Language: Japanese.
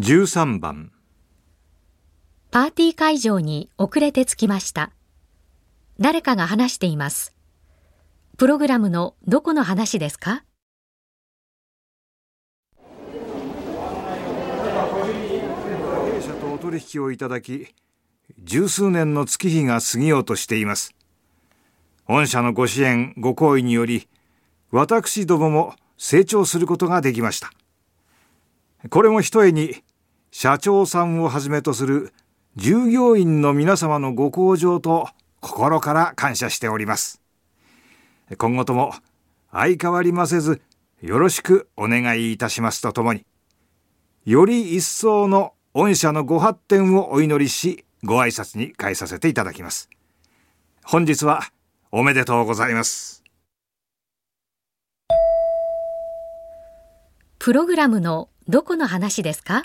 13番パーティー会場に遅れて着きました。誰かが話しています。プログラムのどこの話ですか？弊社とお取引をいただき十数年の月日が過ぎようとしています御社のご支援ご好意により私どもも成長することができましたこれもひとえに社長さんをはじめとする従業員の皆様のご向上と心から感謝しております今後とも相変わりませずよろしくお願いいたしますとともにより一層の御社のご発展をお祈りし、ご挨拶に変えさせていただきます。本日はおめでとうございます。プログラムのどこの話ですか？